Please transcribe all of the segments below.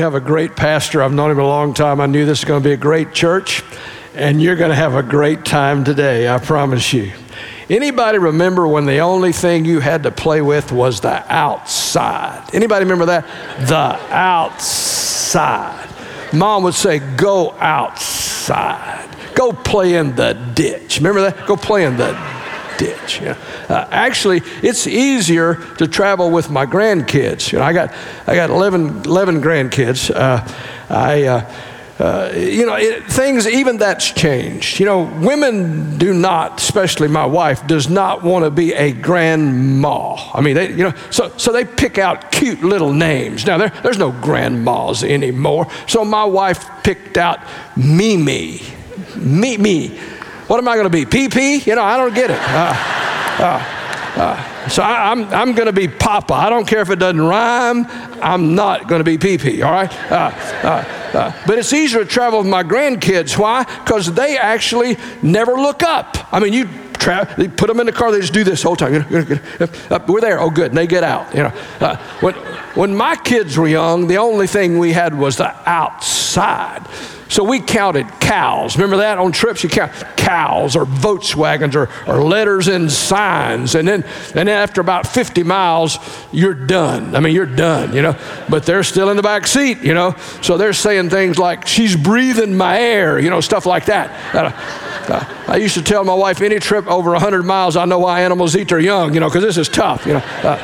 you have a great pastor. I've known him a long time. I knew this was going to be a great church, and you're going to have a great time today, I promise you. Anybody remember when the only thing you had to play with was the outside? Anybody remember that? The outside. Mom would say, Go outside. Go play in the ditch. Remember that? Go play in the ditch. Uh, actually, it's easier to travel with my grandkids. You know, I got, I got 11, 11 grandkids. Uh, I, uh, uh, you know, it, things, even that's changed. You know, women do not, especially my wife, does not want to be a grandma. I mean, they, you know, so, so they pick out cute little names. Now, there, there's no grandmas anymore. So my wife picked out Mimi. Mimi. What am I going to be? PP? You know, I don't get it. Uh, uh, uh, so I, am I'm, I'm going to be Papa. I don't care if it doesn't rhyme. I'm not going to be PP, all right? Uh, uh, but it's easier to travel with my grandkids. Why? Because they actually never look up. I mean, you tra- they put them in the car, they just do this whole time. We're there. Oh, good. And they get out. You know, uh, when, when my kids were young, the only thing we had was the outside. So we counted cows. Remember that on trips? You count cows or Volkswagens or, or letters and signs. And then, and then after about 50 miles, you're done. I mean, you're done, you know. But they're still in the back seat, you know. So they're saying things like, she's breathing my air, you know, stuff like that. Uh, I used to tell my wife, any trip over 100 miles, I know why animals eat their young, you know, because this is tough, you know. Uh,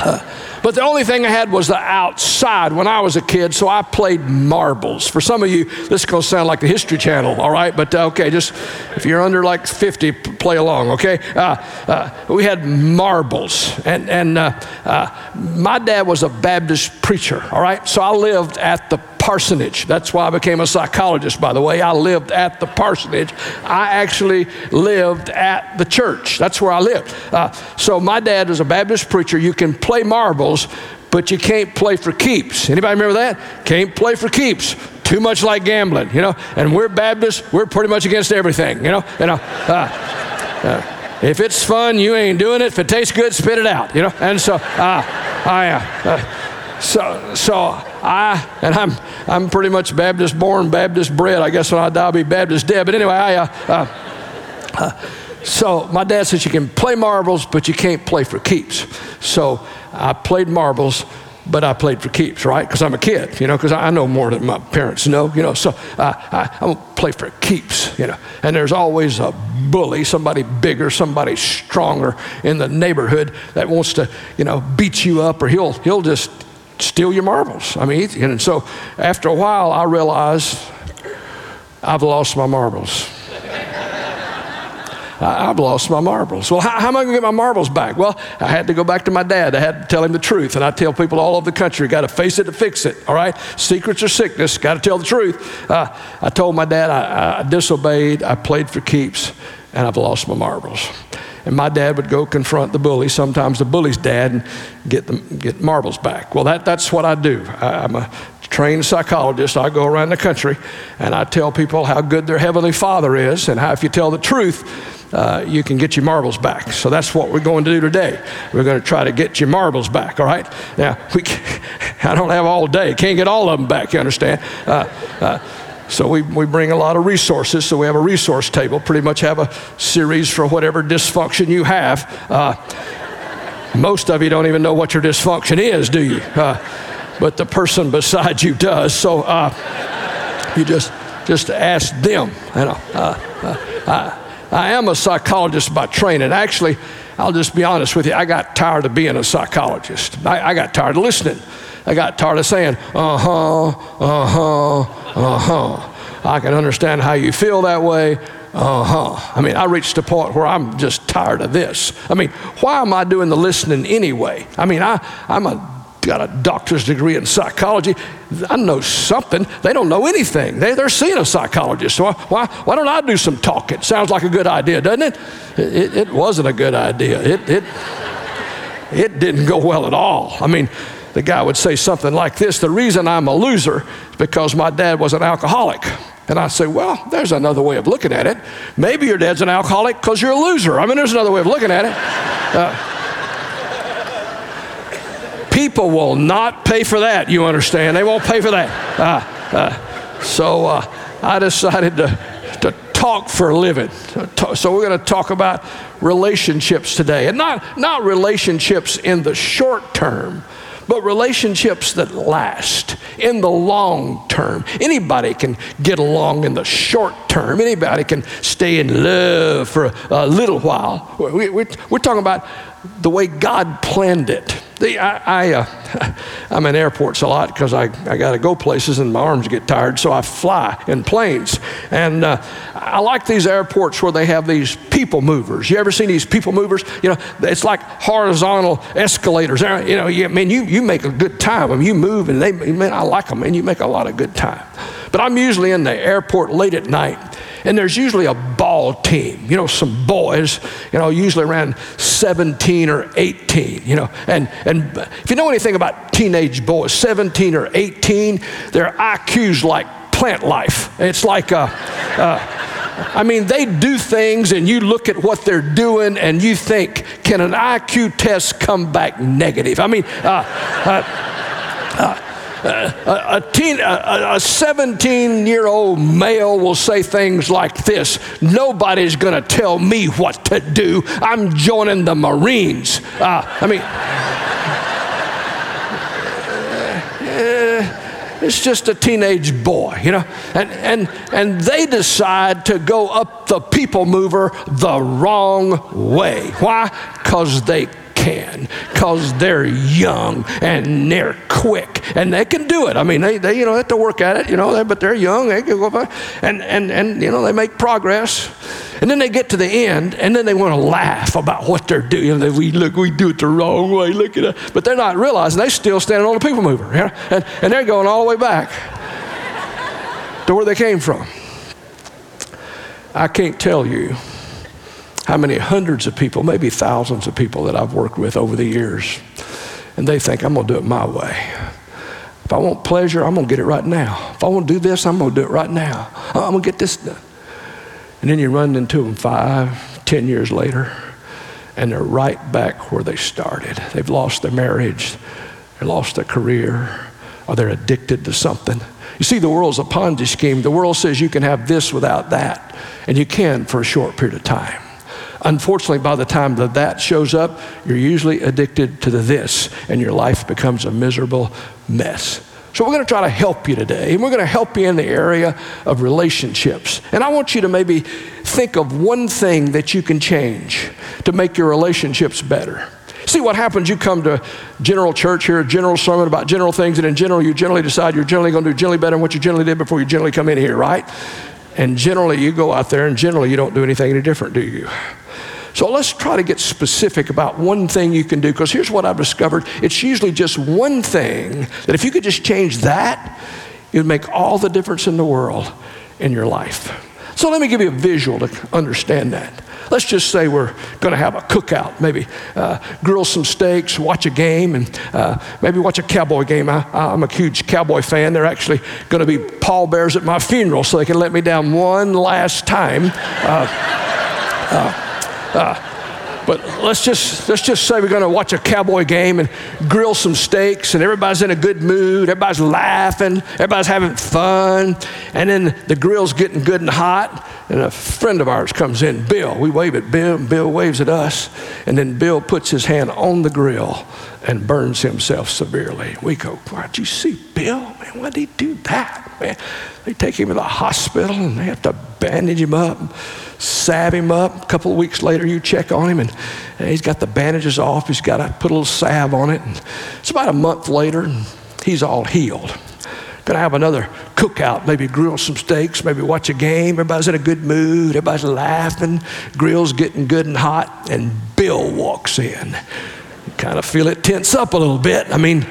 uh but the only thing I had was the outside when I was a kid, so I played marbles. For some of you, this is going to sound like the History Channel, all right? But uh, okay, just if you're under like 50, play along, okay? Uh, uh, we had marbles. And, and uh, uh, my dad was a Baptist preacher, all right? So I lived at the parsonage. That's why I became a psychologist, by the way. I lived at the parsonage. I actually lived at the church. That's where I lived. Uh, so my dad was a Baptist preacher. You can play marbles, but you can't play for keeps. Anybody remember that? Can't play for keeps. Too much like gambling, you know. And we're Baptists. We're pretty much against everything, you know. You know. Uh, uh, if it's fun, you ain't doing it. If it tastes good, spit it out, you know. And so, uh, I, uh, so, so I, and I'm, I'm pretty much Baptist born, Baptist bred. I guess when I die, I'll be Baptist dead. But anyway, I, uh, uh, uh, so my dad says you can play marbles, but you can't play for keeps. So I played marbles, but I played for keeps, right? Because I'm a kid, you know, because I know more than my parents know, you know. So uh, I, I won't play for keeps, you know. And there's always a bully, somebody bigger, somebody stronger in the neighborhood that wants to, you know, beat you up, or he'll he'll just steal your marbles. I mean, and so after a while, I realized I've lost my marbles. I've lost my marbles. Well, how, how am I going to get my marbles back? Well, I had to go back to my dad. I had to tell him the truth. And I tell people all over the country, got to face it to fix it, all right? Secrets are sickness, got to tell the truth. Uh, I told my dad I, I disobeyed, I played for keeps, and I've lost my marbles. And my dad would go confront the bully, sometimes the bully's dad, and get, them, get marbles back. Well, that, that's what I do. I, I'm a trained psychologist. I go around the country and I tell people how good their Heavenly Father is and how if you tell the truth, uh, you can get your marbles back. So that's what we're going to do today. We're going to try to get your marbles back, all right? Now, we I don't have all day. Can't get all of them back, you understand? Uh, uh, so we, we bring a lot of resources. So we have a resource table, pretty much have a series for whatever dysfunction you have. Uh, most of you don't even know what your dysfunction is, do you? Uh, but the person beside you does. So uh, you just just ask them. You know, uh, uh, I, I am a psychologist by training. Actually, I'll just be honest with you. I got tired of being a psychologist. I, I got tired of listening. I got tired of saying, uh huh, uh huh, uh huh. I can understand how you feel that way. Uh huh. I mean, I reached a point where I'm just tired of this. I mean, why am I doing the listening anyway? I mean, I, I'm a got a doctor's degree in psychology. I know something. They don't know anything. They, they're seeing a psychologist. So why, why don't I do some talking? Sounds like a good idea, doesn't it? It, it, wasn't a good idea. It, it, it didn't go well at all. I mean, the guy would say something like this The reason I'm a loser is because my dad was an alcoholic. And I say, well, there's another way of looking at it. Maybe your dad's an alcoholic because you're a loser. I mean, there's another way of looking at it. Uh, people will not pay for that, you understand? They won't pay for that. Uh, uh, so uh, I decided to, to talk for a living. So we're going to talk about relationships today. And not, not relationships in the short term, but relationships that last in the long term. Anybody can get along in the short term, anybody can stay in love for a, little while. We, we, we're talking about the way God planned it. The, I, I, uh, I'm in airports a lot because I, I got to go places and my arms get tired, so I fly in planes. And uh, I like these airports where they have these people movers. You ever seen these people movers? You know, it's like horizontal escalators. You know, you, man, you, you make a good time. I mean, you move and they, man, I like them, and you make a lot of good time. But I'm usually in the airport late at night and there's usually a ball team, you know, some boys, you know, usually around 17 or 18, you know. And, and if you know anything about teenage boys, 17 or 18, their IQ's like plant life. It's like, uh, uh, I mean, they do things and you look at what they're doing and you think, can an IQ test come back negative? I mean, uh, uh, uh a, teen, a, a 17 year old male will say things like this Nobody's going to tell me what to do. I'm joining the Marines. Uh, I mean, uh, it's just a teenage boy, you know? And, and, and they decide to go up the people mover the wrong way. Why? Because they can because they're young and they're quick and they can do it. I mean, they, they you know, have to work at it, you know, but they're young. They can go by, and, and, and, you know, they make progress. And then they get to the end and then they want to laugh about what they're doing. We look, we do it the wrong way. Look at. But they're not realizing they're still standing on the people mover. You know? and, and they're going all the way back to where they came from. I can't tell you how many hundreds of people, maybe thousands of people that I've worked with over the years, and they think, I'm going to do it my way. If I want pleasure, I'm going to get it right now. If I want to do this, I'm going to do it right now. Uh, I'm going to get this done. And then you run into them five, ten years later, and they're right back where they started. They've lost their marriage, they lost their career, or they're addicted to something. You see, the world's a Ponzi scheme. The world says you can have this without that, and you can for a short period of time. Unfortunately, by the time that that shows up, you're usually addicted to the this, and your life becomes a miserable mess. So, we're going to try to help you today, and we're going to help you in the area of relationships. And I want you to maybe think of one thing that you can change to make your relationships better. See what happens, you come to general church here, a general sermon about general things, and in general, you generally decide you're generally going to do generally better than what you generally did before you generally come in here, right? And generally, you go out there, and generally, you don't do anything any different, do you? So let's try to get specific about one thing you can do, because here's what I've discovered it's usually just one thing that if you could just change that, it would make all the difference in the world in your life. So let me give you a visual to understand that. Let's just say we're going to have a cookout, maybe uh, grill some steaks, watch a game, and uh, maybe watch a cowboy game. I, am a huge cowboy fan. They're actually going to be pallbearers at my funeral so they can let me down one last time. Uh, uh but let's just, let's just say we're going to watch a cowboy game and grill some steaks, and everybody's in a good mood. Everybody's laughing. Everybody's having fun. And then the grill's getting good and hot, and a friend of ours comes in, Bill. We wave at Bill, and Bill waves at us. And then Bill puts his hand on the grill and burns himself severely. We go, Why'd you see Bill? Man, why'd he do that? Man, they take him to the hospital and they have to bandage him up salve him up. A couple of weeks later, you check on him, and, he's got the bandages off. He's got to put a little salve on it. And it's about a month later, and he's all healed. Gonna have another cookout, maybe grill some steaks, maybe watch a game. Everybody's in a good mood, everybody's laughing, grill's getting good and hot, and Bill walks in. Kind of feel it tense up a little bit. I mean,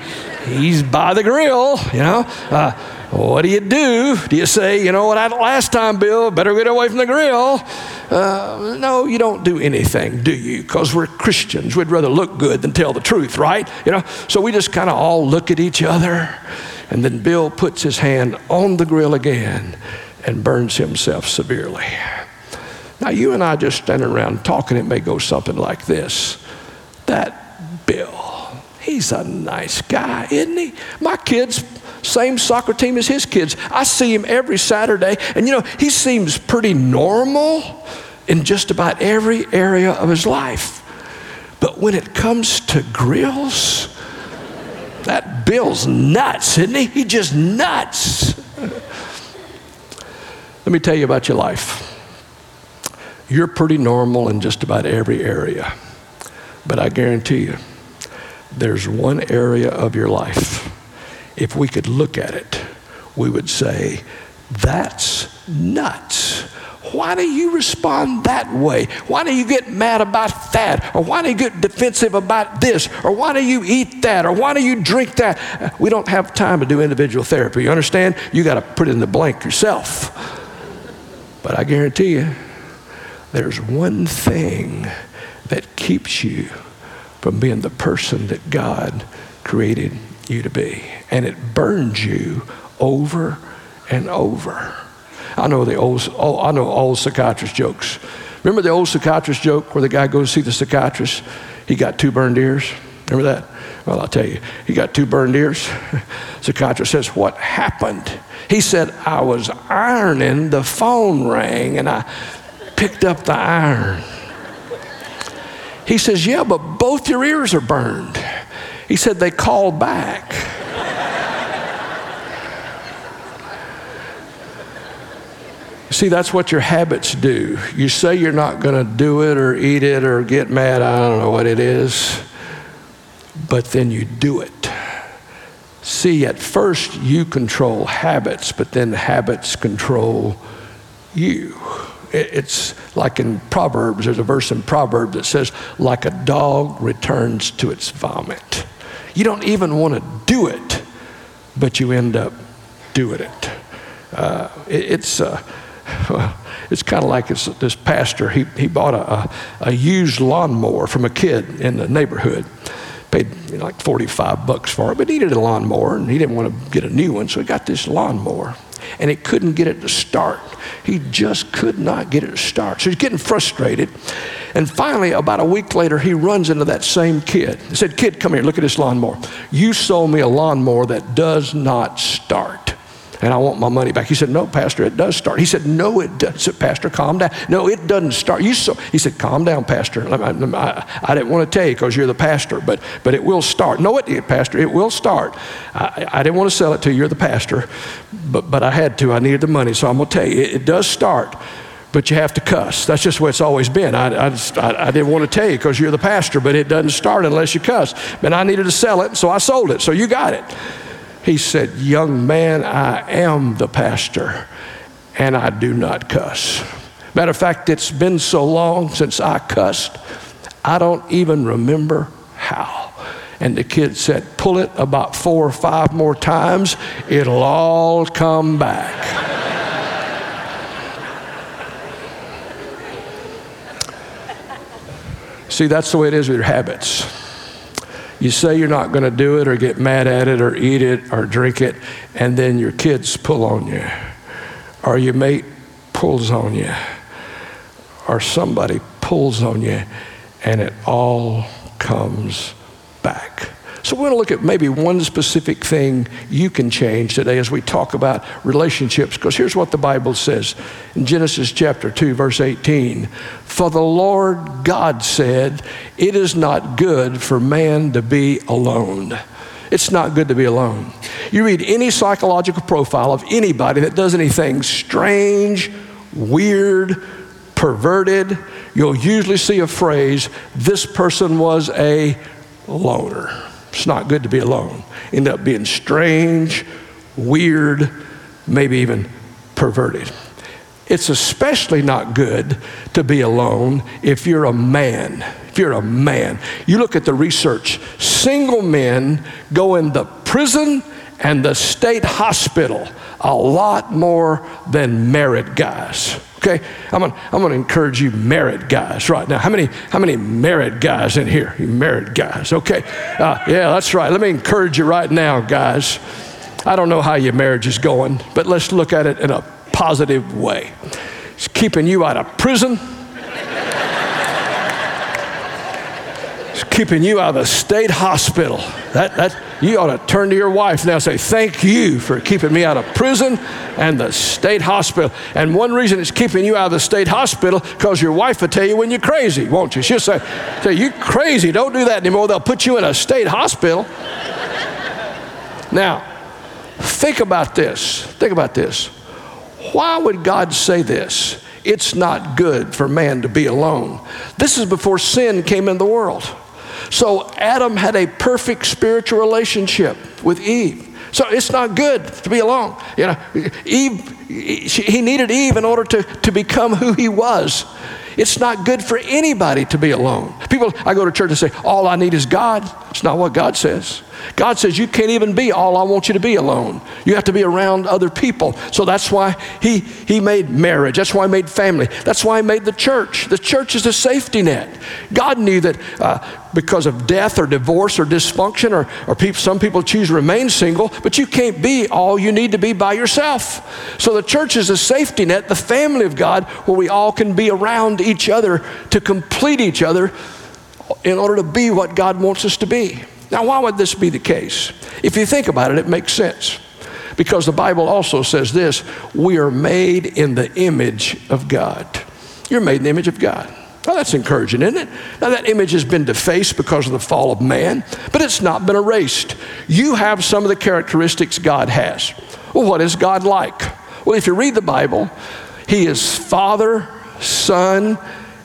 he's by the grill, you know. Uh, what do you do? Do you say, you know what, I last time, Bill, better get away from the grill? Uh, no, you don't do anything, do you? Because we're Christians. We'd rather look good than tell the truth, right? You know, so we just kind of all look at each other, and then Bill puts his hand on the grill again and burns himself severely. Now, you and I just standing around talking, it may go something like this That Bill, he's a nice guy, isn't he? My kids, same soccer team as his kids. I see him every Saturday, and you know, he seems pretty normal in just about every area of his life. But when it comes to grills, that Bill's nuts, isn't he? He's just nuts. Let me tell you about your life. You're pretty normal in just about every area. But I guarantee you, there's one area of your life, if we could look at it, we would say, that's nuts. Why do you respond that way? Why do you get mad about that? Or why do you get defensive about this? Or why do you eat that? Or why do you drink that? We don't have time to do individual therapy. You understand? You got to put in the blank yourself. But I guarantee you, there's one thing that keeps you from being the person that God created you to be. And it burns you over and over. I know the old, oh, I know old psychiatrist jokes. Remember the old psychiatrist joke where the guy goes to see the psychiatrist? He got two burned ears. Remember that? Well, I'll tell you, he got two burned ears. Psychiatrist says, What happened? He said, I was ironing, the phone rang, and I picked up the iron. He says, Yeah, but both your ears are burned. He said, They called back. See, that's what your habits do. You say you're not going to do it or eat it or get mad, I don't know what it is, but then you do it. See, at first you control habits, but then habits control you. It's like in Proverbs, there's a verse in Proverbs that says, like a dog returns to its vomit. You don't even want to do it, but you end up doing it. Uh, it it's, uh, it's kind of like this pastor, he, he bought a, a, a used lawnmower from a kid in the neighborhood paid like 45 bucks for it, but he needed a lawnmower and he didn't want to get a new one, so he got this lawnmower and he couldn't get it to start. He just could not get it to start. So he's getting frustrated. And finally, about a week later, he runs into that same kid. He said, Kid, come here, look at this lawnmower. You sold me a lawnmower that does not start and I want my money back. He said, No, Pastor, it does start. He said, No, it doesn't. Pastor, calm down. No, it doesn't start. You so he said, Calm down, Pastor. I, I, I didn't want to tell you because you're the pastor, but but it will start. No, it did, Pastor, it will start. I, I, didn't want to sell it to you. You're the pastor, but but I had to. I needed the money, so I'm gonna tell you, it, it does start. But you have to cuss. That's just what it's always been. I, I, just, I, I didn't want to tell you because you're the pastor, but it doesn't start unless you cuss. And I needed to sell it, so I sold it. So you got it. He said, Young man, I am the pastor, and I do not cuss. Matter of fact, it's been so long since I cussed, I don't even remember how. And the kid said, Pull it about four or five more times, it'll all come back. See, that's the way it is with your habits. You say you're not going to do it or get mad at it or eat it or drink it, and then your kids pull on you, or your mate pulls on you, or somebody pulls on you, and it all comes back. So, we're going to look at maybe one specific thing you can change today as we talk about relationships, because here's what the Bible says in Genesis chapter 2, verse 18 For the Lord God said, It is not good for man to be alone. It's not good to be alone. You read any psychological profile of anybody that does anything strange, weird, perverted, you'll usually see a phrase, this person was a loner. It's not good to be alone. End up being strange, weird, maybe even perverted. It's especially not good to be alone if you're a man. If you're a man, you look at the research. Single men go in the prison and the state hospital a lot more than married guys. Okay, I'm gonna, I'm gonna encourage you married guys right now. How many, how many married guys in here? You married guys, okay? Uh, yeah, that's right. Let me encourage you right now, guys. I don't know how your marriage is going, but let's look at it in a positive way. It's keeping you out of prison. Keeping you out of the state hospital. That, that, you ought to turn to your wife now and say, Thank you for keeping me out of prison and the state hospital. And one reason it's keeping you out of the state hospital, because your wife will tell you when you're crazy, won't you? She'll say, say, You're crazy, don't do that anymore. They'll put you in a state hospital. now, think about this. Think about this. Why would God say this? It's not good for man to be alone. This is before sin came in the world. So Adam had a perfect spiritual relationship with Eve. So it's not good to be alone. You know, Eve, he needed Eve in order to, to become who he was. It's not good for anybody to be alone. People, I go to church and say, All I need is God. It's not what God says. God says you can't even be all I want you to be alone. You have to be around other people. So that's why he, he made marriage. That's why he made family. That's why he made the church. The church is a safety net. God knew that uh, because of death or divorce or dysfunction, or, or people, some people choose to remain single, but you can't be all you need to be by yourself. So the church is a safety net, the family of God, where we all can be around each other to complete each other in order to be what God wants us to be. Now, why would this be the case? If you think about it, it makes sense. Because the Bible also says this we are made in the image of God. You're made in the image of God. Well, that's encouraging, isn't it? Now, that image has been defaced because of the fall of man, but it's not been erased. You have some of the characteristics God has. Well, what is God like? Well, if you read the Bible, He is Father, Son,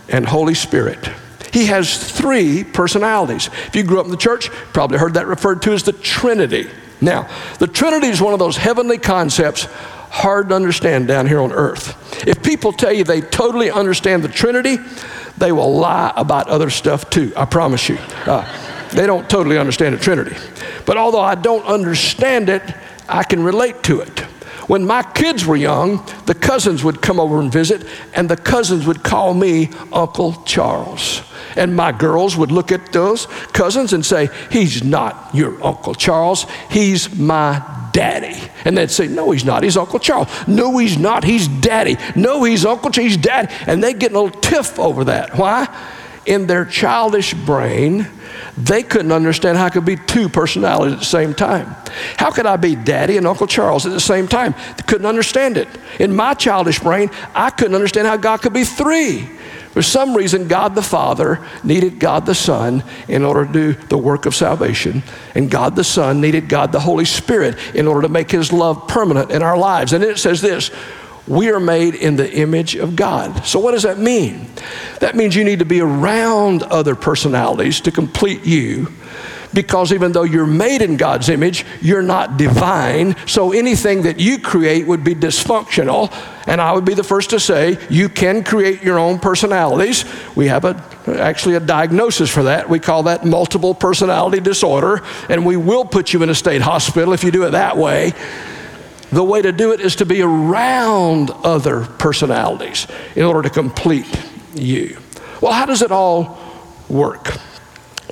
and Holy Spirit. He has three personalities. If you grew up in the church, probably heard that referred to as the Trinity. Now, the Trinity is one of those heavenly concepts hard to understand down here on earth. If people tell you they totally understand the Trinity, they will lie about other stuff too, I promise you. Uh, they don't totally understand the Trinity. But although I don't understand it, I can relate to it. When my kids were young, the cousins would come over and visit, and the cousins would call me Uncle Charles. And my girls would look at those cousins and say, He's not your Uncle Charles, he's my daddy. And they'd say, No, he's not. He's Uncle Charles. No, he's not. He's daddy. No, he's Uncle Charles. He's daddy. And they'd get a little tiff over that. Why? In their childish brain, they couldn't understand how I could be two personalities at the same time. How could I be daddy and Uncle Charles at the same time? They couldn't understand it. In my childish brain, I couldn't understand how God could be three. For some reason, God the Father needed God the Son in order to do the work of salvation, and God the Son needed God the Holy Spirit in order to make His love permanent in our lives. And it says this we are made in the image of God. So, what does that mean? That means you need to be around other personalities to complete you because even though you're made in God's image, you're not divine. So anything that you create would be dysfunctional. And I would be the first to say you can create your own personalities. We have a, actually a diagnosis for that. We call that multiple personality disorder. And we will put you in a state hospital if you do it that way. The way to do it is to be around other personalities in order to complete you. Well, how does it all work?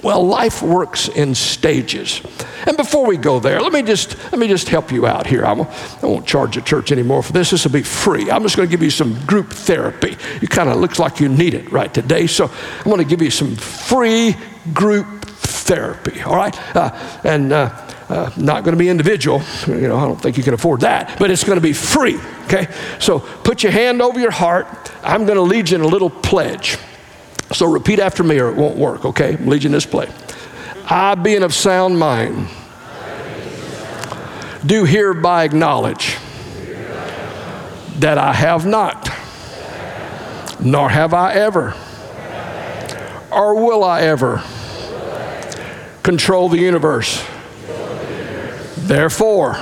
Well, life works in stages. And before we go there, let me just, let me just help you out here. I won't, I won't charge the church anymore for this. This will be free. I'm just going to give you some group therapy. You kind of looks like you need it right today. So I'm going to give you some free group therapy, all right? Uh, and uh, uh, not going to be individual. You know, I don't think you can afford that, but it's going to be free, okay? So put your hand over your heart. I'm going to lead you in a little pledge. So repeat after me or it won't work, okay? I'm leading this play. I, being of sound mind, do hereby acknowledge that I have not, nor have I ever, or will I ever control the universe. Therefore,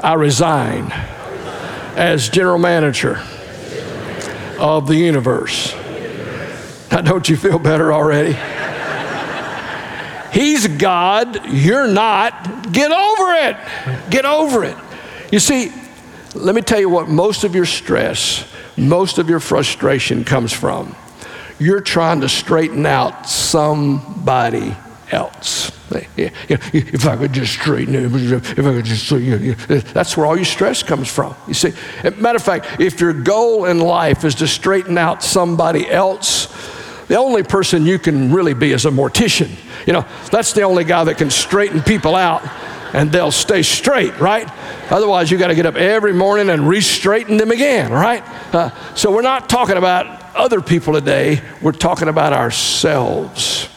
I resign as general manager of the universe. Now, don't you feel better already? He's God, you're not. Get over it. Get over it. You see, let me tell you what most of your stress, most of your frustration comes from. You're trying to straighten out somebody else. If I could just straighten it, if I could just, that's where all your stress comes from. You see, matter of fact, if your goal in life is to straighten out somebody else, the only person you can really be is a mortician. You know, that's the only guy that can straighten people out and they'll stay straight, right? Otherwise, you got to get up every morning and re straighten them again, right? Uh, so, we're not talking about other people today, we're talking about ourselves.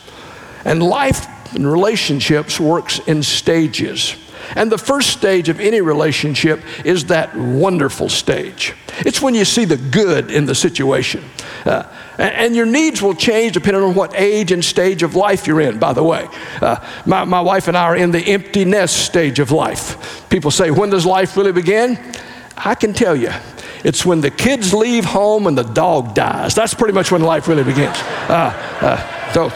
And life and relationships works in stages. And the first stage of any relationship is that wonderful stage. It's when you see the good in the situation. Uh, and your needs will change depending on what age and stage of life you're in, by the way. Uh, my, my wife and I are in the empty nest stage of life. People say, when does life really begin? I can tell you. It's when the kids leave home and the dog dies. That's pretty much when life really begins. Uh, uh so,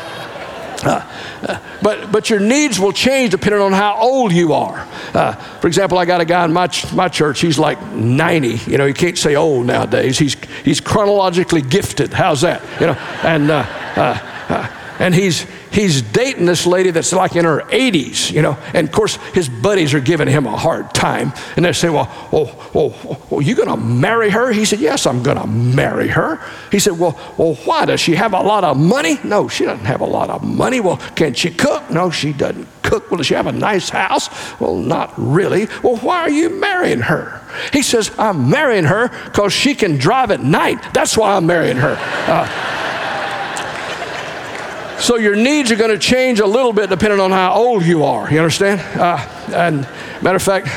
uh, but, but your needs will change depending on how old you are. Uh, for example, I got a guy in my, ch- my church, he's like 90. You know, you can't say old nowadays. He's, he's chronologically gifted. How's that? You know, and, uh, uh, uh and he's, he's dating this lady that's like in her 80s, you know, and of course his buddies are giving him a hard time. And they say, well, oh, oh, oh you going to marry her? He said, yes, I'm going to marry her. He said, well, well, why? Does she have a lot of money? No, she doesn't have a lot of money. Well, can she cook? No, she doesn't cook. Well, does she have a nice house? Well, not really. Well, why are you marrying her? He says, I'm marrying her because she can drive at night. That's why I'm marrying her. Uh, so your needs are going to change a little bit depending on how old you are. You understand? Uh, and matter of fact,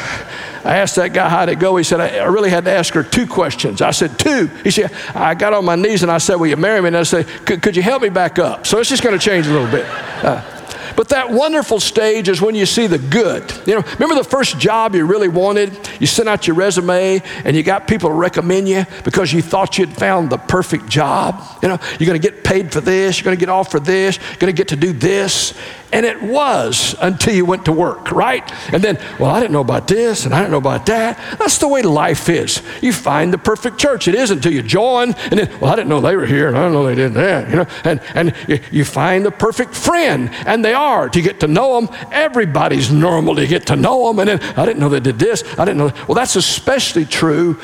I asked that guy how'd it go. He said, I really had to ask her two questions. I said, two. He said, I got on my knees and I said, Will you marry me? And I said, Could you help me back up? So it's just going to change a little bit. Uh, but that wonderful stage is when you see the good. You know, remember the first job you really wanted? You sent out your resume and you got people to recommend you because you thought you'd found the perfect job. You know, you're going to get paid for this, you're going to get off for this, you're going to get to do this. And it was until you went to work, right? And then, well, I didn't know about this and I didn't know about that. That's the way life is. You find the perfect church. It is until you join, and then, well, I didn't know they were here and I didn't know they did that, you know. And, and you find the perfect friend, and they are to get to know them. Everybody's normal to get to know them. And then, I didn't know they did this. I didn't know. Well, that's especially true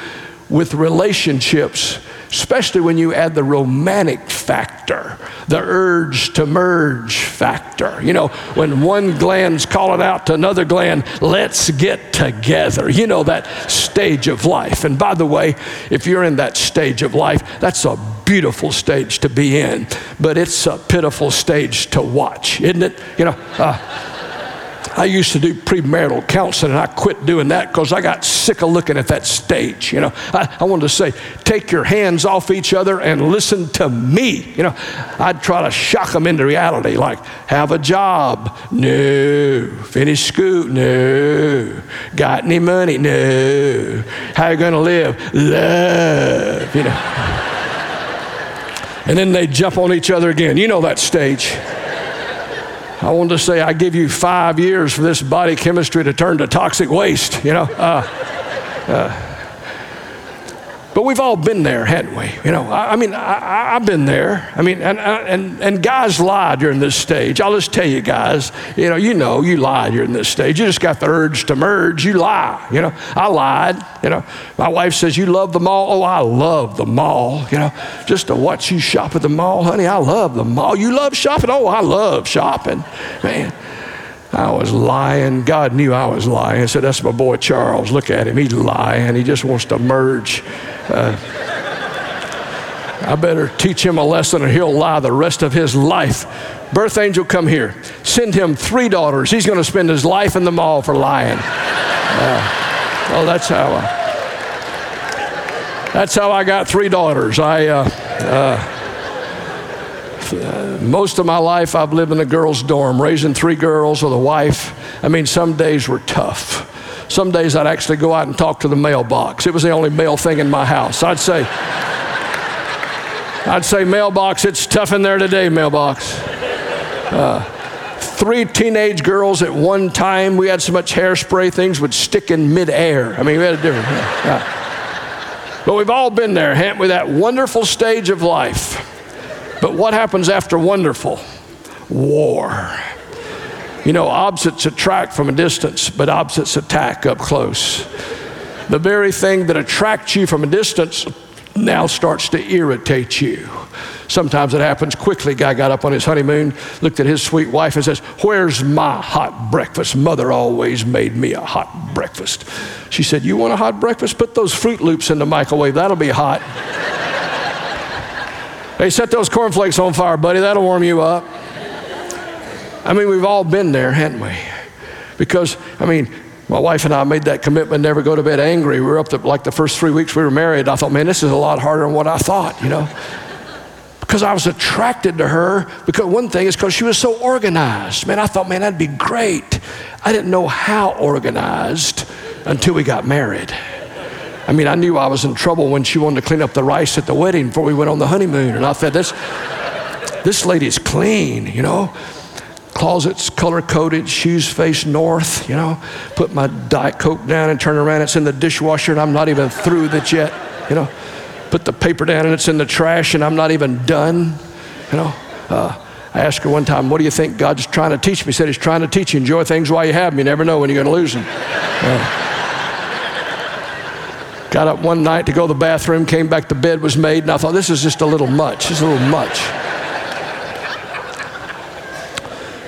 with relationships especially when you add the romantic factor, the urge to merge factor. You know, when one gland's calling out to another gland, let's get together. You know, that stage of life. And by the way, if you're in that stage of life, that's a beautiful stage to be in, but it's a pitiful stage to watch, isn't it? You know, uh, I used to do premarital counseling, and I quit doing that because I got sick of looking at that stage. You know, I, I, wanted to say, take your hands off each other and listen to me. You know, I'd try to shock them into reality, like have a job, no. Finish school, no. Got any money, no. How you going to live, love. You know. and then they jump on each other again. You know that stage. I wanted to say, I give you five years for this body chemistry to turn to toxic waste, you know. Uh, uh, but we've all been there, hadn't we? You know, I, I mean, I, have been there. I mean, and, uh, and, and guys lie during this stage. I'll just tell you, guys, you know, you know, you lie during this stage. You just got the urge to merge. You lie. You know, I lied. You know, my wife says, You love the mall. Oh, I love the mall. You know, just to watch you shop at the mall, honey, I love the mall. You love shopping? Oh, I love shopping. Man, I was lying. God knew I was lying. I said, That's my boy Charles. Look at him. He's lying. He just wants to merge. Uh, I better teach him a lesson or he'll lie the rest of his life. Birth angel, come here. Send him three daughters. He's going to spend his life in the mall for lying. Uh, well, that's how I, that's how I got three daughters. I, uh, uh uh, most of my life I've lived in a girls' dorm, raising three girls with a wife. I mean, some days were tough. Some days I'd actually go out and talk to the mailbox. It was the only mail thing in my house. I'd say, I'd say, mailbox, it's tough in there today, mailbox. Uh, three teenage girls at one time. We had so much hairspray, things would stick in midair. I mean, we had a different. Yeah. But we've all been there, haven't we? That wonderful stage of life but what happens after wonderful? War. You know, opposites attract from a distance, but opposites attack up close. The very thing that attracts you from a distance now starts to irritate you. Sometimes it happens quickly. Guy got up on his honeymoon, looked at his sweet wife, and says, Where's my hot breakfast? Mother always made me a hot breakfast. She said, You want a hot breakfast? Put those Froot Loops in the microwave. That'll be hot. hey, set those cornflakes on fire, buddy. That'll warm you up. I mean, we've all been there, haven't we? Because, I mean, my wife and I made that commitment never go to bed angry. We were up to like the first three weeks we were married. I thought, man, this is a lot harder than what I thought, you know? because I was attracted to her. Because one thing is because she was so organized. Man, I thought, man, that'd be great. I didn't know how organized until we got married. I mean, I knew I was in trouble when she wanted to clean up the rice at the wedding before we went on the honeymoon. And I said, this, this lady's clean, you know. Closets color coded, shoes face north, you know. Put my Diet Coke down and turn around, it's in the dishwasher, and I'm not even through with it yet, you know put the paper down and it's in the trash and I'm not even done. You know, uh, I asked her one time, What do you think God's trying to teach me? He said, He's trying to teach you enjoy things while you have them. You never know when you're going to lose them. Uh, got up one night to go to the bathroom, came back, the bed was made, and I thought, This is just a little much. Just a little much.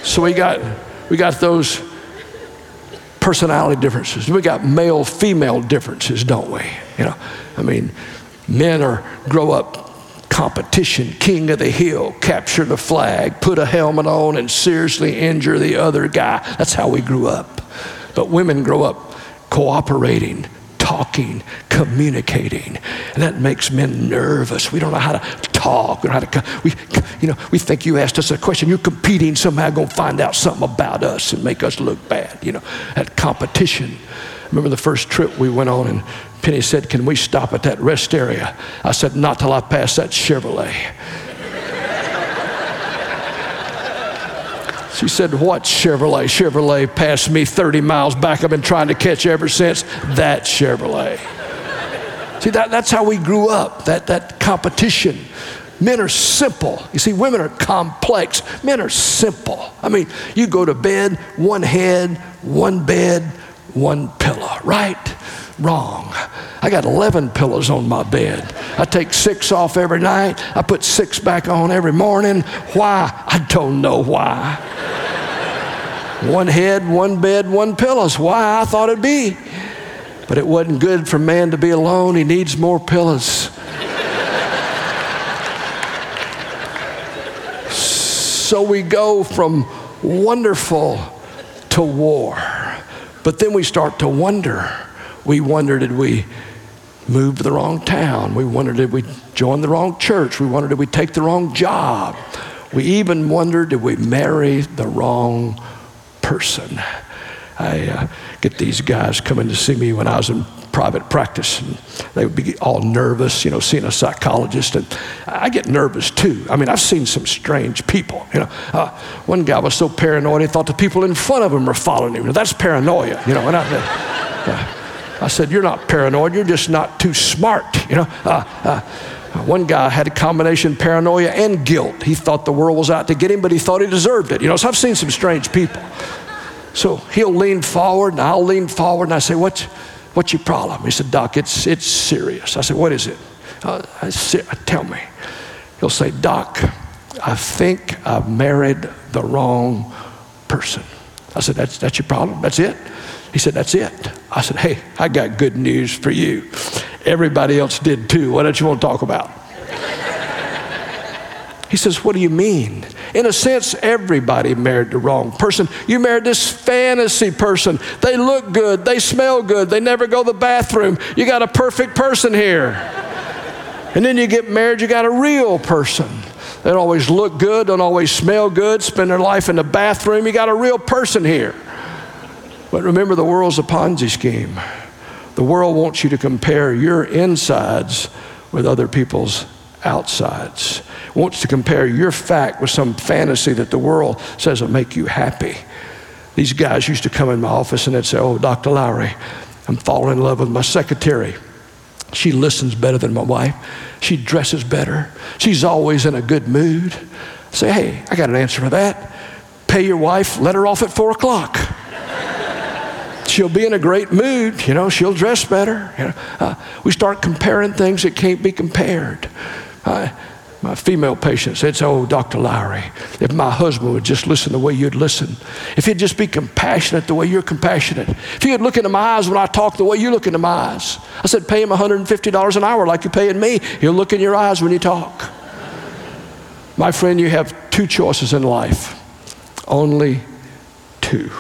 So we got, we got those personality differences. We got male female differences, don't we? You know, I mean, Men are grow up competition, king of the hill, capture the flag, put a helmet on, and seriously injure the other guy. That's how we grew up. But women grow up cooperating, talking, communicating. And that makes men nervous. We don't know how to talk. We to, we, you know, we think you asked us a question. You're competing somehow, going to find out something about us and make us look bad. You know, that competition. Remember the first trip we went on and Penny said, Can we stop at that rest area? I said, Not till I pass that Chevrolet. She said, What Chevrolet? Chevrolet passed me 30 miles back. I've been trying to catch ever since. That Chevrolet. See, that, that's how we grew up, that, that competition. Men are simple. You see, women are complex. Men are simple. I mean, you go to bed, one head, one bed, one pillow, right? Wrong. I got 11 pillows on my bed. I take six off every night. I put six back on every morning. Why? I don't know why. one head, one bed, one pillows. Why? I thought it'd be. But it wasn't good for man to be alone. He needs more pillows. so we go from wonderful to war. But then we start to wonder. We wonder did we move to the wrong town? We wonder did we join the wrong church? We wonder did we take the wrong job? We even wonder did we marry the wrong person? I uh, get these guys coming to see me when I was in private practice. And they would be all nervous, you know, seeing a psychologist. And I get nervous too. I mean, I've seen some strange people. You know, uh, one guy was so paranoid he thought the people in front of him were following him. That's paranoia, you know. And I, uh, I said, You're not paranoid, you're just not too smart, you know. Uh, uh, one guy had a combination paranoia and guilt. He thought the world was out to get him, but he thought he deserved it. You know, so I've seen some strange people. So he'll lean forward and I'll lean forward and I say, What's, what's your problem? He said, Doc, it's, it's serious. I said, What is it? Uh, I said, Tell me. He'll say, Doc, I think I've married the wrong person. I said, That's, that's your problem? That's it? He said, That's it. I said, Hey, I got good news for you. Everybody else did too. What don't you want to talk about? He says, What do you mean? In a sense, everybody married the wrong person. You married this fantasy person. They look good, they smell good, they never go to the bathroom. You got a perfect person here. And then you get married, you got a real person. They don't always look good, don't always smell good, spend their life in the bathroom. You got a real person here. But remember, the world's a Ponzi scheme. The world wants you to compare your insides with other people's outsides. Wants to compare your fact with some fantasy that the world says will make you happy. These guys used to come in my office and they'd say, Oh, Dr. Lowry, I'm falling in love with my secretary. She listens better than my wife. She dresses better. She's always in a good mood. I say, hey, I got an answer for that. Pay your wife, let her off at four o'clock. she'll be in a great mood. You know, she'll dress better. You know, uh, we start comparing things that can't be compared. Uh, my female patient said, Oh, Dr. Lowry, if my husband would just listen the way you'd listen, if he'd just be compassionate the way you're compassionate, if he'd look into my eyes when I talk the way you look into my eyes. I said, Pay him $150 an hour like you're paying me. He'll look in your eyes when you talk. My friend, you have two choices in life. Only two.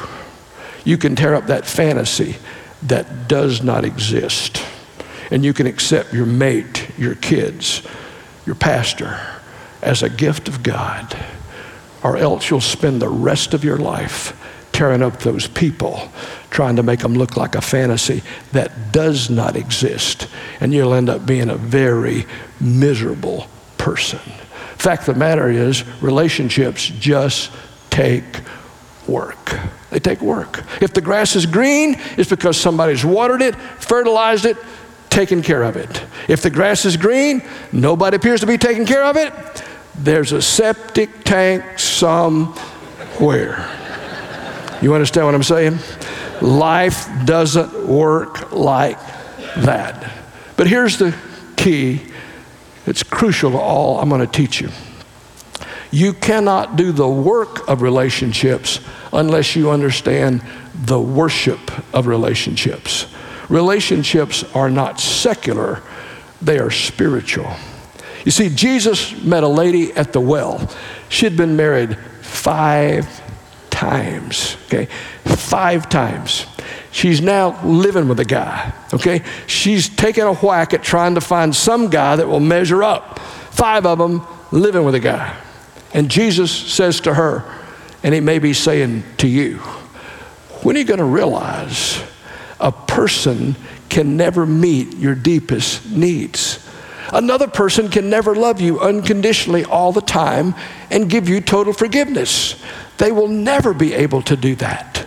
You can tear up that fantasy that does not exist, and you can accept your mate, your kids, your pastor as a gift of God, or else you'll spend the rest of your life tearing up those people, trying to make them look like a fantasy that does not exist, and you'll end up being a very miserable person. Fact of the matter is, relationships just take work. They take work. If the grass is green, it's because somebody's watered it, fertilized it, taken care of it. If the grass is green, nobody appears to be taking care of it, there's a septic tank somewhere. You understand what I'm saying? Life doesn't work like that. But here's the key it's crucial to all I'm going to teach you. You cannot do the work of relationships unless you understand the worship of relationships. Relationships are not secular, they are spiritual. You see, Jesus met a lady at the well. She'd been married five times, okay? Five times. She's now living with a guy, okay? She's taking a whack at trying to find some guy that will measure up. Five of them living with a guy. And Jesus says to her, and he may be saying to you, when are you going to realize a person can never meet your deepest needs? Another person can never love you unconditionally all the time and give you total forgiveness. They will never be able to do that.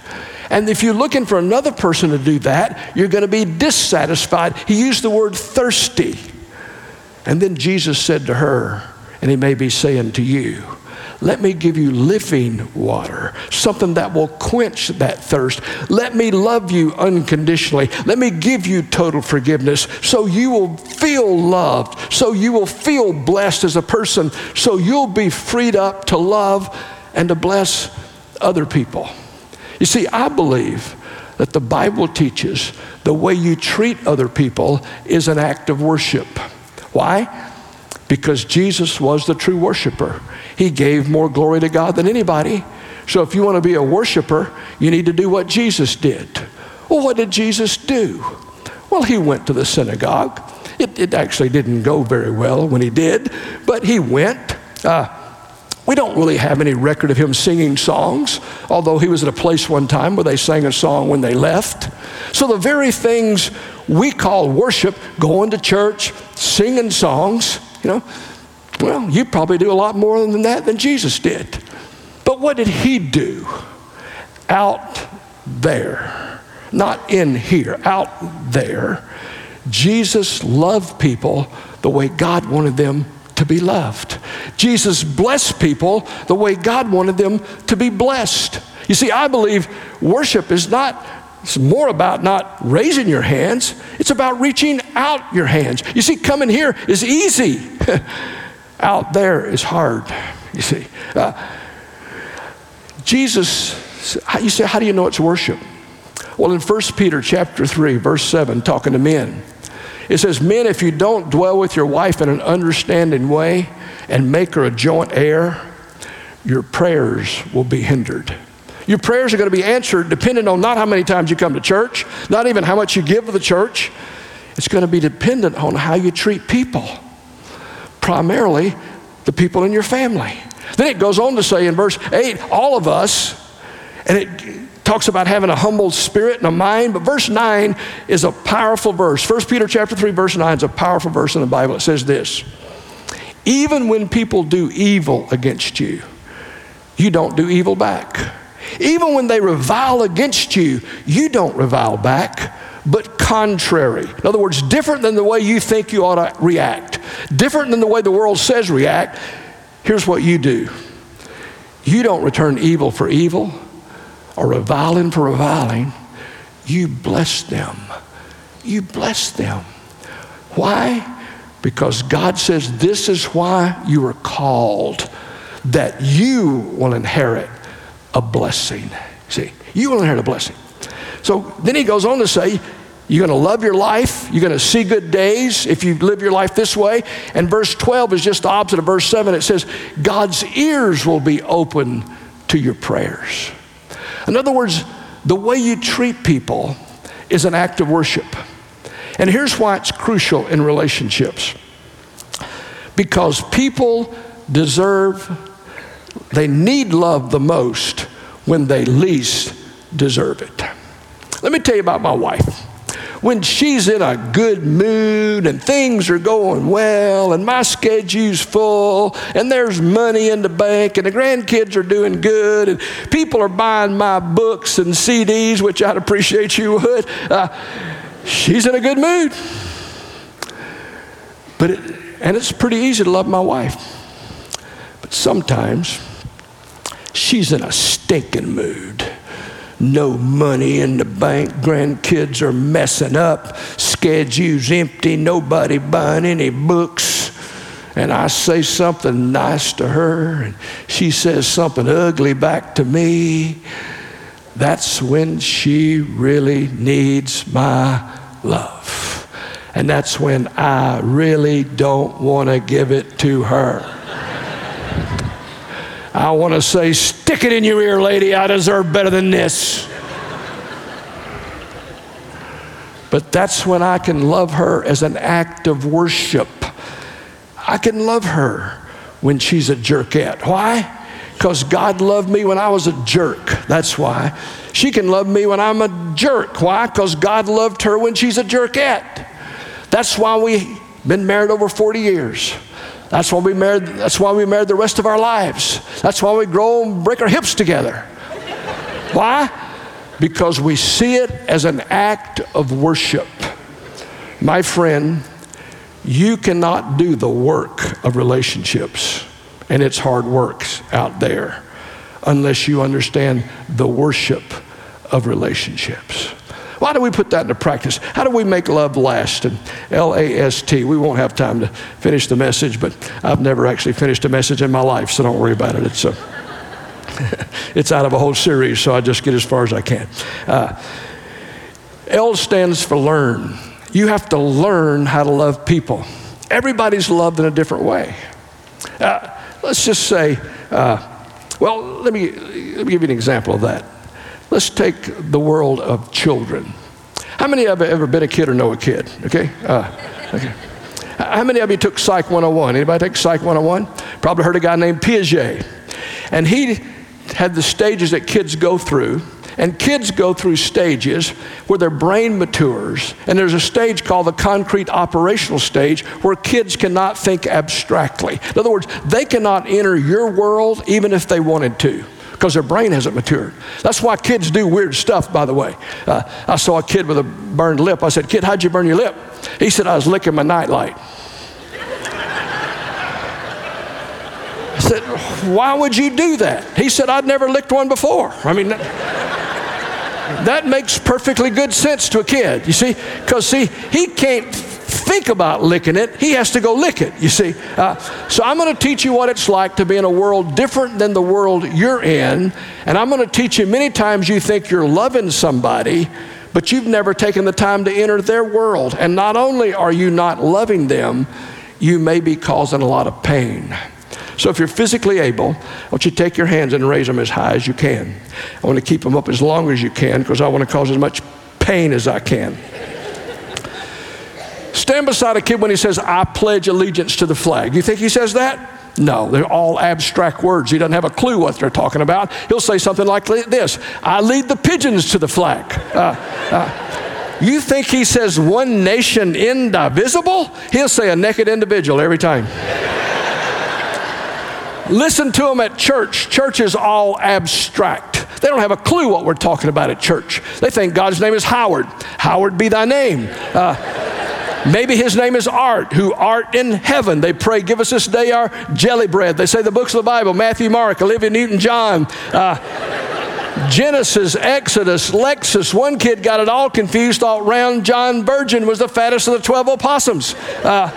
And if you're looking for another person to do that, you're going to be dissatisfied. He used the word thirsty. And then Jesus said to her, and he may be saying to you, let me give you living water, something that will quench that thirst. Let me love you unconditionally. Let me give you total forgiveness so you will feel loved, so you will feel blessed as a person, so you'll be freed up to love and to bless other people. You see, I believe that the Bible teaches the way you treat other people is an act of worship. Why? Because Jesus was the true worshiper. He gave more glory to God than anybody. So if you want to be a worshiper, you need to do what Jesus did. Well, what did Jesus do? Well, he went to the synagogue. It, it actually didn't go very well when he did, but he went. Uh, we don't really have any record of him singing songs, although he was at a place one time where they sang a song when they left. So the very things we call worship, going to church, singing songs, you know, well, you probably do a lot more than that than Jesus did. But what did he do? Out there, not in here, out there, Jesus loved people the way God wanted them to be loved. Jesus blessed people the way God wanted them to be blessed. You see, I believe worship is not it's more about not raising your hands, it's about reaching out your hands. You see, coming here is easy. out there is hard, you see. Uh, Jesus, you say, how do you know it's worship? Well, in 1 Peter chapter 3, verse 7, talking to men, it says, Men, if you don't dwell with your wife in an understanding way and make her a joint heir, your prayers will be hindered. Your prayers are going to be answered depending on not how many times you come to church, not even how much you give to the church. It's going to be dependent on how you treat people primarily the people in your family. Then it goes on to say in verse 8, all of us, and it talks about having a humble spirit and a mind, but verse 9 is a powerful verse. 1 Peter chapter 3, verse 9 is a powerful verse in the Bible. It says this Even when people do evil against you, you don't do evil back. Even when they revile against you, you don't revile back but contrary. In other words, different than the way you think you ought to react, different than the way the world says react. Here's what you do you don't return evil for evil or reviling for reviling. you bless them. You bless them. Why? Because God says this is why you are called, that you will inherit a blessing. See, you will inherit a blessing. So then he goes on to say, you're going to love your life. You're going to see good days if you live your life this way. And verse 12 is just the opposite of verse 7. It says, God's ears will be open to your prayers. In other words, the way you treat people is an act of worship. And here's why it's crucial in relationships because people deserve, they need love the most when they least deserve it. Let me tell you about my wife when she's in a good mood and things are going well and my schedule's full and there's money in the bank and the grandkids are doing good and people are buying my books and CDs, which I'd appreciate you would, uh, she's in a good mood. But it, and it's pretty easy to love my wife. But sometimes she's in a stinking mood no money in the bank, grandkids are messing up, schedule's empty, nobody buying any books. And I say something nice to her, and she says something ugly back to me. That's when she really needs my love. And that's when I really don't want to give it to her. I want to say, stick it in your ear, lady. I deserve better than this. But that's when I can love her as an act of worship. I can love her when she's a jerkette. Why? Because God loved me when I was a jerk. That's why. She can love me when I'm a jerk. Why? Because God loved her when she's a jerkette. That's why we've been married over 40 years. That's why we married, that's why we married the rest of our lives. That's why we grow and break our hips together. why? Because we see it as an act of worship. My friend, you cannot do the work of relationships, and it's hard work out there, unless you understand the worship of relationships. Why do we put that into practice? How do we make love last? And L A S T. We won't have time to finish the message, but I've never actually finished a message in my life, so don't worry about it. It's, a, it's out of a whole series, so I just get as far as I can. Uh, L stands for learn. You have to learn how to love people. Everybody's loved in a different way. Uh, let's just say, uh, well, let me, let me give you an example of that. Let's take the world of children. How many of you ever been a kid or know a kid? Okay? Uh, okay. How many of you took Psych 101? Anybody take Psych 101? Probably heard a guy named Piaget. And he had the stages that kids go through. And kids go through stages where their brain matures. And there's a stage called the concrete operational stage where kids cannot think abstractly. In other words, they cannot enter your world even if they wanted to because their brain hasn't matured. That's why kids do weird stuff, by the way. Uh, I saw a kid with a burned lip. I said, Kid, how'd you burn your lip? He said, I was licking my nightlight. I said, Why would you do that? He said, I'd never licked one before. I mean, that, that makes perfectly good sense to a kid, you see? Because, see, he can't think about licking it, he has to go lick it, you see. Uh, so I'm going to teach you what it's like to be in a world different than the world you're in. And I'm going to teach you many times you think you're loving somebody, but you've never taken the time to enter their world. And not only are you not loving them, you may be causing a lot of pain. So if you're physically able, I want you to take your hands and raise them as high as you can. I want to keep them up as long as you can because I want to cause as much pain as I can. Stand beside a kid when he says, I pledge allegiance to the flag. You think he says that? No, they're all abstract words. He doesn't have a clue what they're talking about. He'll say something like this I lead the pigeons to the flag. Uh, uh, you think he says one nation indivisible? He'll say a naked individual every time. Listen to him at church. Church is all abstract. They don't have a clue what we're talking about at church. They think God's name is Howard. Howard be thy name. Uh, Maybe his name is Art, who art in heaven. They pray, give us this day our jelly bread. They say the books of the Bible Matthew, Mark, Olivia Newton John. Uh, Genesis, Exodus, Lexus. One kid got it all confused, thought Round John Virgin was the fattest of the 12 opossums. Uh,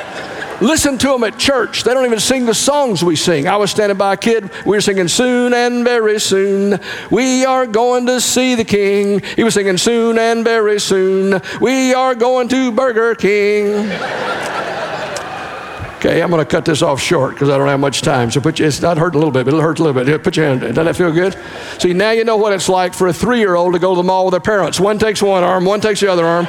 listen to them at church. They don't even sing the songs we sing. I was standing by a kid. We were singing soon and very soon. We are going to see the King. He was singing soon and very soon. We are going to Burger King. Okay, I'm going to cut this off short because I don't have much time. So put you, it's not hurt a little bit, but it'll hurt a little bit. Put your hand. Doesn't that feel good? See, now you know what it's like for a three-year-old to go to the mall with their parents. One takes one arm, one takes the other arm.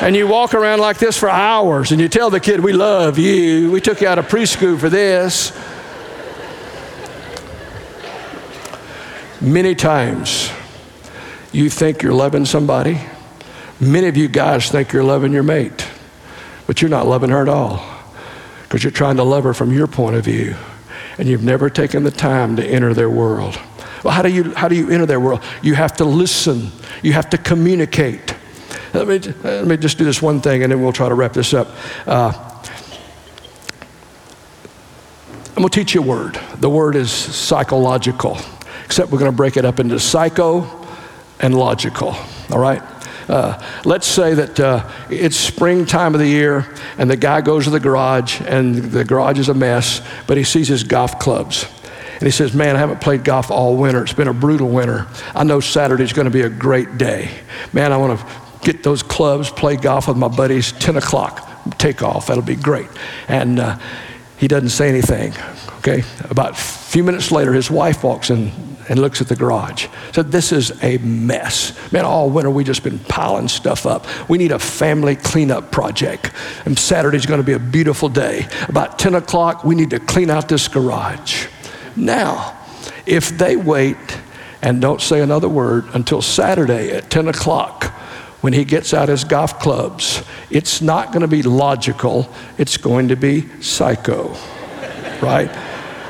And you walk around like this for hours and you tell the kid, We love you. We took you out of preschool for this. Many times you think you're loving somebody. Many of you guys think you're loving your mate, but you're not loving her at all because you're trying to love her from your point of view and you've never taken the time to enter their world. Well, how do you, how do you enter their world? You have to listen, you have to communicate. Let me, let me just do this one thing and then we'll try to wrap this up. Uh, I'm going to teach you a word. The word is psychological, except we're going to break it up into psycho and logical, all right? Uh, let's say that uh, it's springtime of the year and the guy goes to the garage and the garage is a mess, but he sees his golf clubs. And he says, Man, I haven't played golf all winter. It's been a brutal winter. I know Saturday's going to be a great day. Man, I want to get those clubs, play golf with my buddies, 10 o'clock, take off. That'll be great. And uh, he doesn't say anything. Okay? About a few minutes later, his wife walks in and looks at the garage. Said, This is a mess. Man, all winter we just been piling stuff up. We need a family cleanup project. And Saturday's going to be a beautiful day. About 10 o'clock, we need to clean out this garage. Now, if they wait and don't say another word until Saturday at 10 o'clock, when he gets out his golf clubs, it's not going to be logical, it's going to be psycho, right?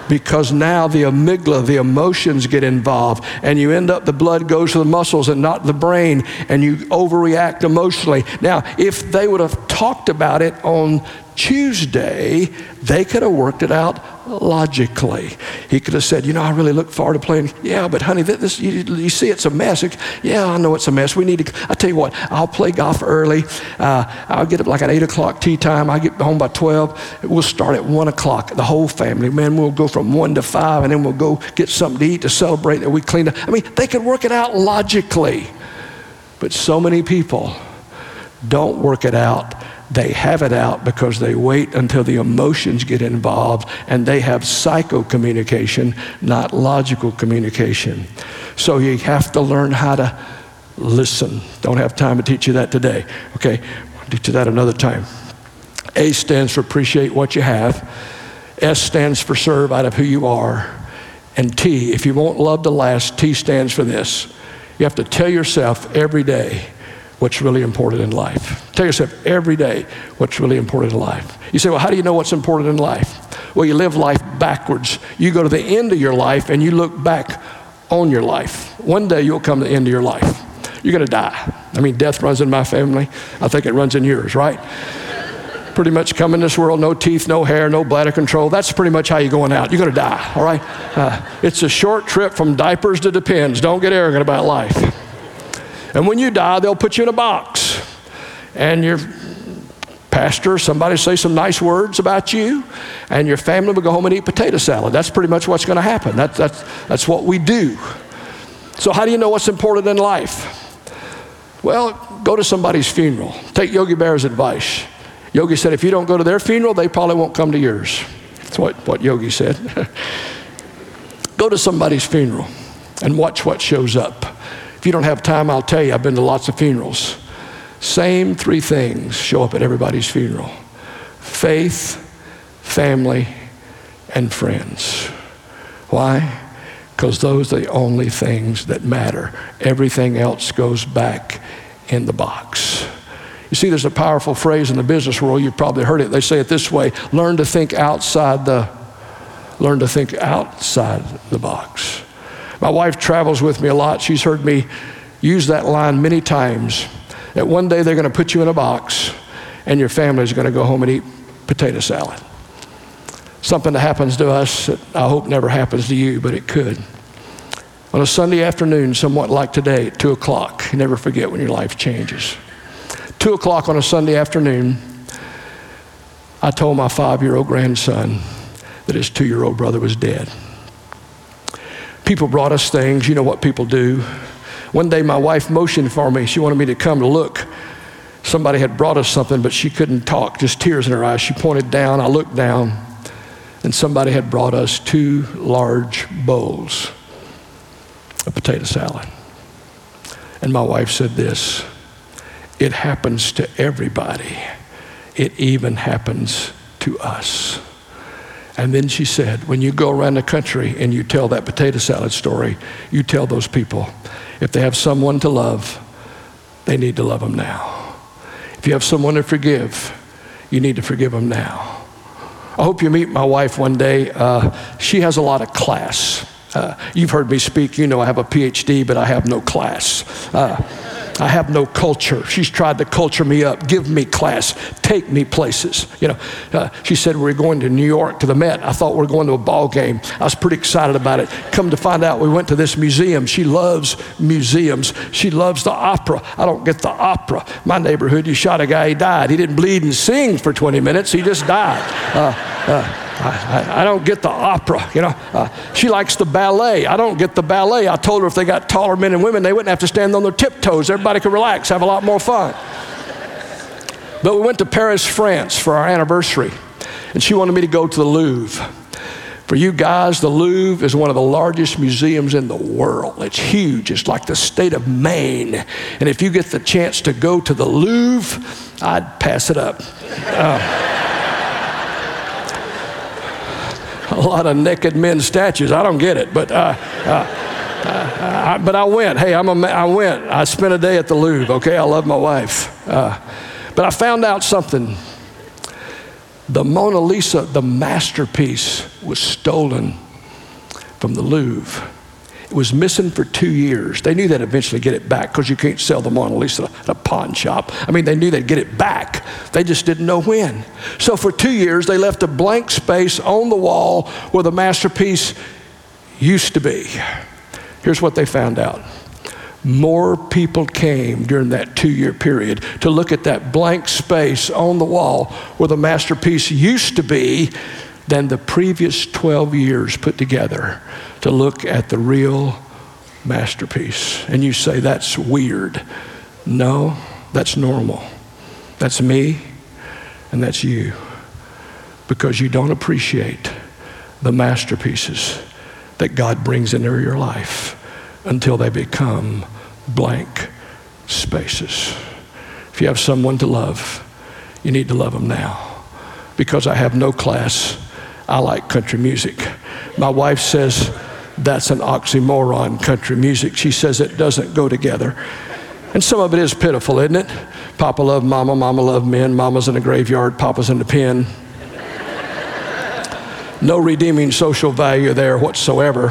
because now the amygdala, the emotions get involved, and you end up, the blood goes to the muscles and not the brain, and you overreact emotionally. Now, if they would have talked about it on Tuesday, they could have worked it out logically. He could have said, You know, I really look forward to playing. Yeah, but honey, this, you, you see, it's a mess. yeah, I know it's a mess. We need to, I tell you what, I'll play golf early. Uh, I'll get up like at 8 o'clock tee time. I get home by 12. We'll start at 1 o'clock, the whole family. Man, we'll go from 1 to 5, and then we'll go get something to eat to celebrate that we cleaned up. I mean, they could work it out logically. But so many people don't work it out they have it out because they wait until the emotions get involved and they have psycho communication, not logical communication. So you have to learn how to listen. Don't have time to teach you that today. Okay, I'll teach you that another time. A stands for appreciate what you have. S stands for serve out of who you are. And T, if you want love to last, T stands for this. You have to tell yourself every day, what's really important in life. Tell yourself every day what's really important in life. You say, well, how do you know what's important in life? Well, you live life backwards. You go to the end of your life and you look back on your life. One day you'll come to the end of your life. You're going to die. I mean, death runs in my family. I think it runs in yours, right? pretty much come in this world, no teeth, no hair, no bladder control. That's pretty much how you're going out. You're going to die, all right? Uh, it's a short trip from diapers to depends. Don't get arrogant about life. And when you die, they'll put you in a box. And your pastor, somebody say some nice words about you, and your family will go home and eat potato salad. That's pretty much what's going to happen. That, that's, that's what we do. So, how do you know what's important in life? Well, go to somebody's funeral. Take Yogi Bear's advice. Yogi said, if you don't go to their funeral, they probably won't come to yours. That's what, what Yogi said. go to somebody's funeral and watch what shows up. If you don't have time, I'll tell you, I've been to lots of funerals. Same three things show up at everybody's funeral faith, family, and friends. Why? Because those are the only things that matter. Everything else goes back in the box. You see, there's a powerful phrase in the business world, you've probably heard it. They say it this way learn to think outside the learn to think outside the box. My wife travels with me a lot. She's heard me use that line many times that one day they're going to put you in a box and your family's going to go home and eat potato salad. Something that happens to us that I hope never happens to you, but it could. On a Sunday afternoon, somewhat like today, at 2 o'clock, you never forget when your life changes. 2 o'clock on a Sunday afternoon, I told my five year old grandson that his two year old brother was dead. People brought us things. You know what people do. One day, my wife motioned for me. She wanted me to come to look. Somebody had brought us something, but she couldn't talk, just tears in her eyes. She pointed down. I looked down, and somebody had brought us two large bowls of potato salad. And my wife said this it happens to everybody, it even happens to us. And then she said, when you go around the country and you tell that potato salad story, you tell those people if they have someone to love, they need to love them now. If you have someone to forgive, you need to forgive them now. I hope you meet my wife one day. Uh, she has a lot of class. Uh, you've heard me speak. You know I have a PhD, but I have no class. Uh, I have no culture. She's tried to culture me up, give me class, take me places. You know, uh, she said we are going to New York to the Met. I thought we are going to a ball game. I was pretty excited about it. Come to find out, we went to this museum. She loves museums. She loves the opera. I don't get the opera. My neighborhood, you shot a guy, he died. He didn't bleed and sing for 20 minutes. He just died. Uh, uh I, I, don't get the opera, you know. Uh, she likes the ballet. I don't get the ballet. I told her if they got taller men and women, they wouldn't have to stand on their tiptoes. Everybody could relax, have a lot more fun. But we went to Paris, France for our anniversary, and she wanted me to go to the Louvre. For you guys, the Louvre is one of the largest museums in the world. It's huge. It's like the state of Maine. And if you get the chance to go to the Louvre, I'd pass it up. Uh, a lot of naked men statues. I don't get it, but uh, uh, uh, but I went. Hey, I'm a, I went. I spent a day at the Louvre. Okay, I love my wife, uh, but I found out something. The Mona Lisa, the masterpiece, was stolen from the Louvre. It was missing for two years. They knew they'd eventually get it back because you can't sell the Mona Lisa at a pawn shop. I mean, they knew they'd get it back. They just didn't know when. So for two years, they left a blank space on the wall where the masterpiece used to be. Here's what they found out more people came during that two year period to look at that blank space on the wall where the masterpiece used to be than the previous 12 years put together to look at the real masterpiece. And you say, that's weird. No, that's normal. That's me, and that's you. Because you don't appreciate the masterpieces that God brings into your life until they become blank spaces. If you have someone to love, you need to love them now. Because I have no class, I like country music. My wife says, that's an oxymoron, country music. She says it doesn't go together. And some of it is pitiful, isn't it? Papa loved mama, mama loved men, mama's in a graveyard, papa's in the pen. No redeeming social value there whatsoever.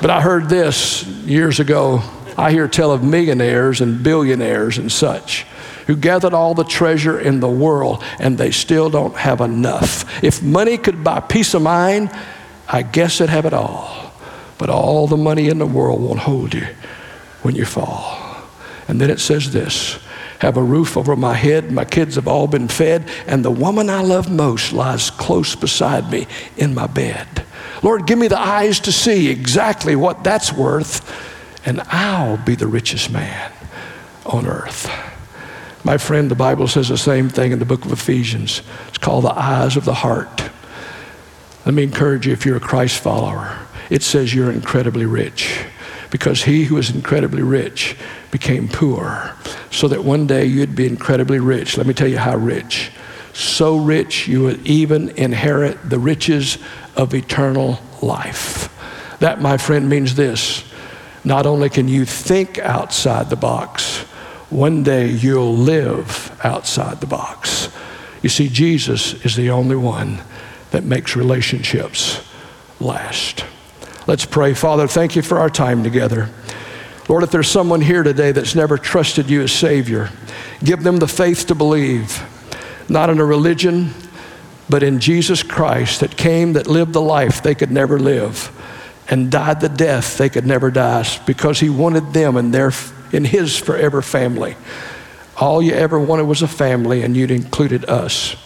But I heard this years ago. I hear tell of millionaires and billionaires and such who gathered all the treasure in the world and they still don't have enough. If money could buy peace of mind, I guess I'd have it all. But all the money in the world won't hold you when you fall. And then it says this have a roof over my head, my kids have all been fed, and the woman I love most lies close beside me in my bed. Lord, give me the eyes to see exactly what that's worth, and I'll be the richest man on earth. My friend, the Bible says the same thing in the book of Ephesians. It's called the eyes of the heart. Let me encourage you if you're a Christ follower, it says you're incredibly rich because he who is incredibly rich became poor so that one day you'd be incredibly rich. Let me tell you how rich. So rich you would even inherit the riches of eternal life. That, my friend, means this. Not only can you think outside the box, one day you'll live outside the box. You see, Jesus is the only one that makes relationships last. Let's pray. Father, thank you for our time together. Lord, if there's someone here today that's never trusted you as Savior, give them the faith to believe, not in a religion, but in Jesus Christ that came, that lived the life they could never live, and died the death they could never die because he wanted them and their, in his forever family. All you ever wanted was a family, and you'd included us.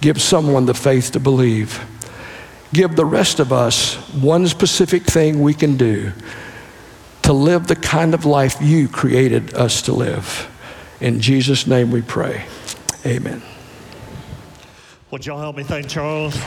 Give someone the faith to believe. Give the rest of us one specific thing we can do to live the kind of life you created us to live. In Jesus' name we pray. Amen. Would y'all help me thank Charles?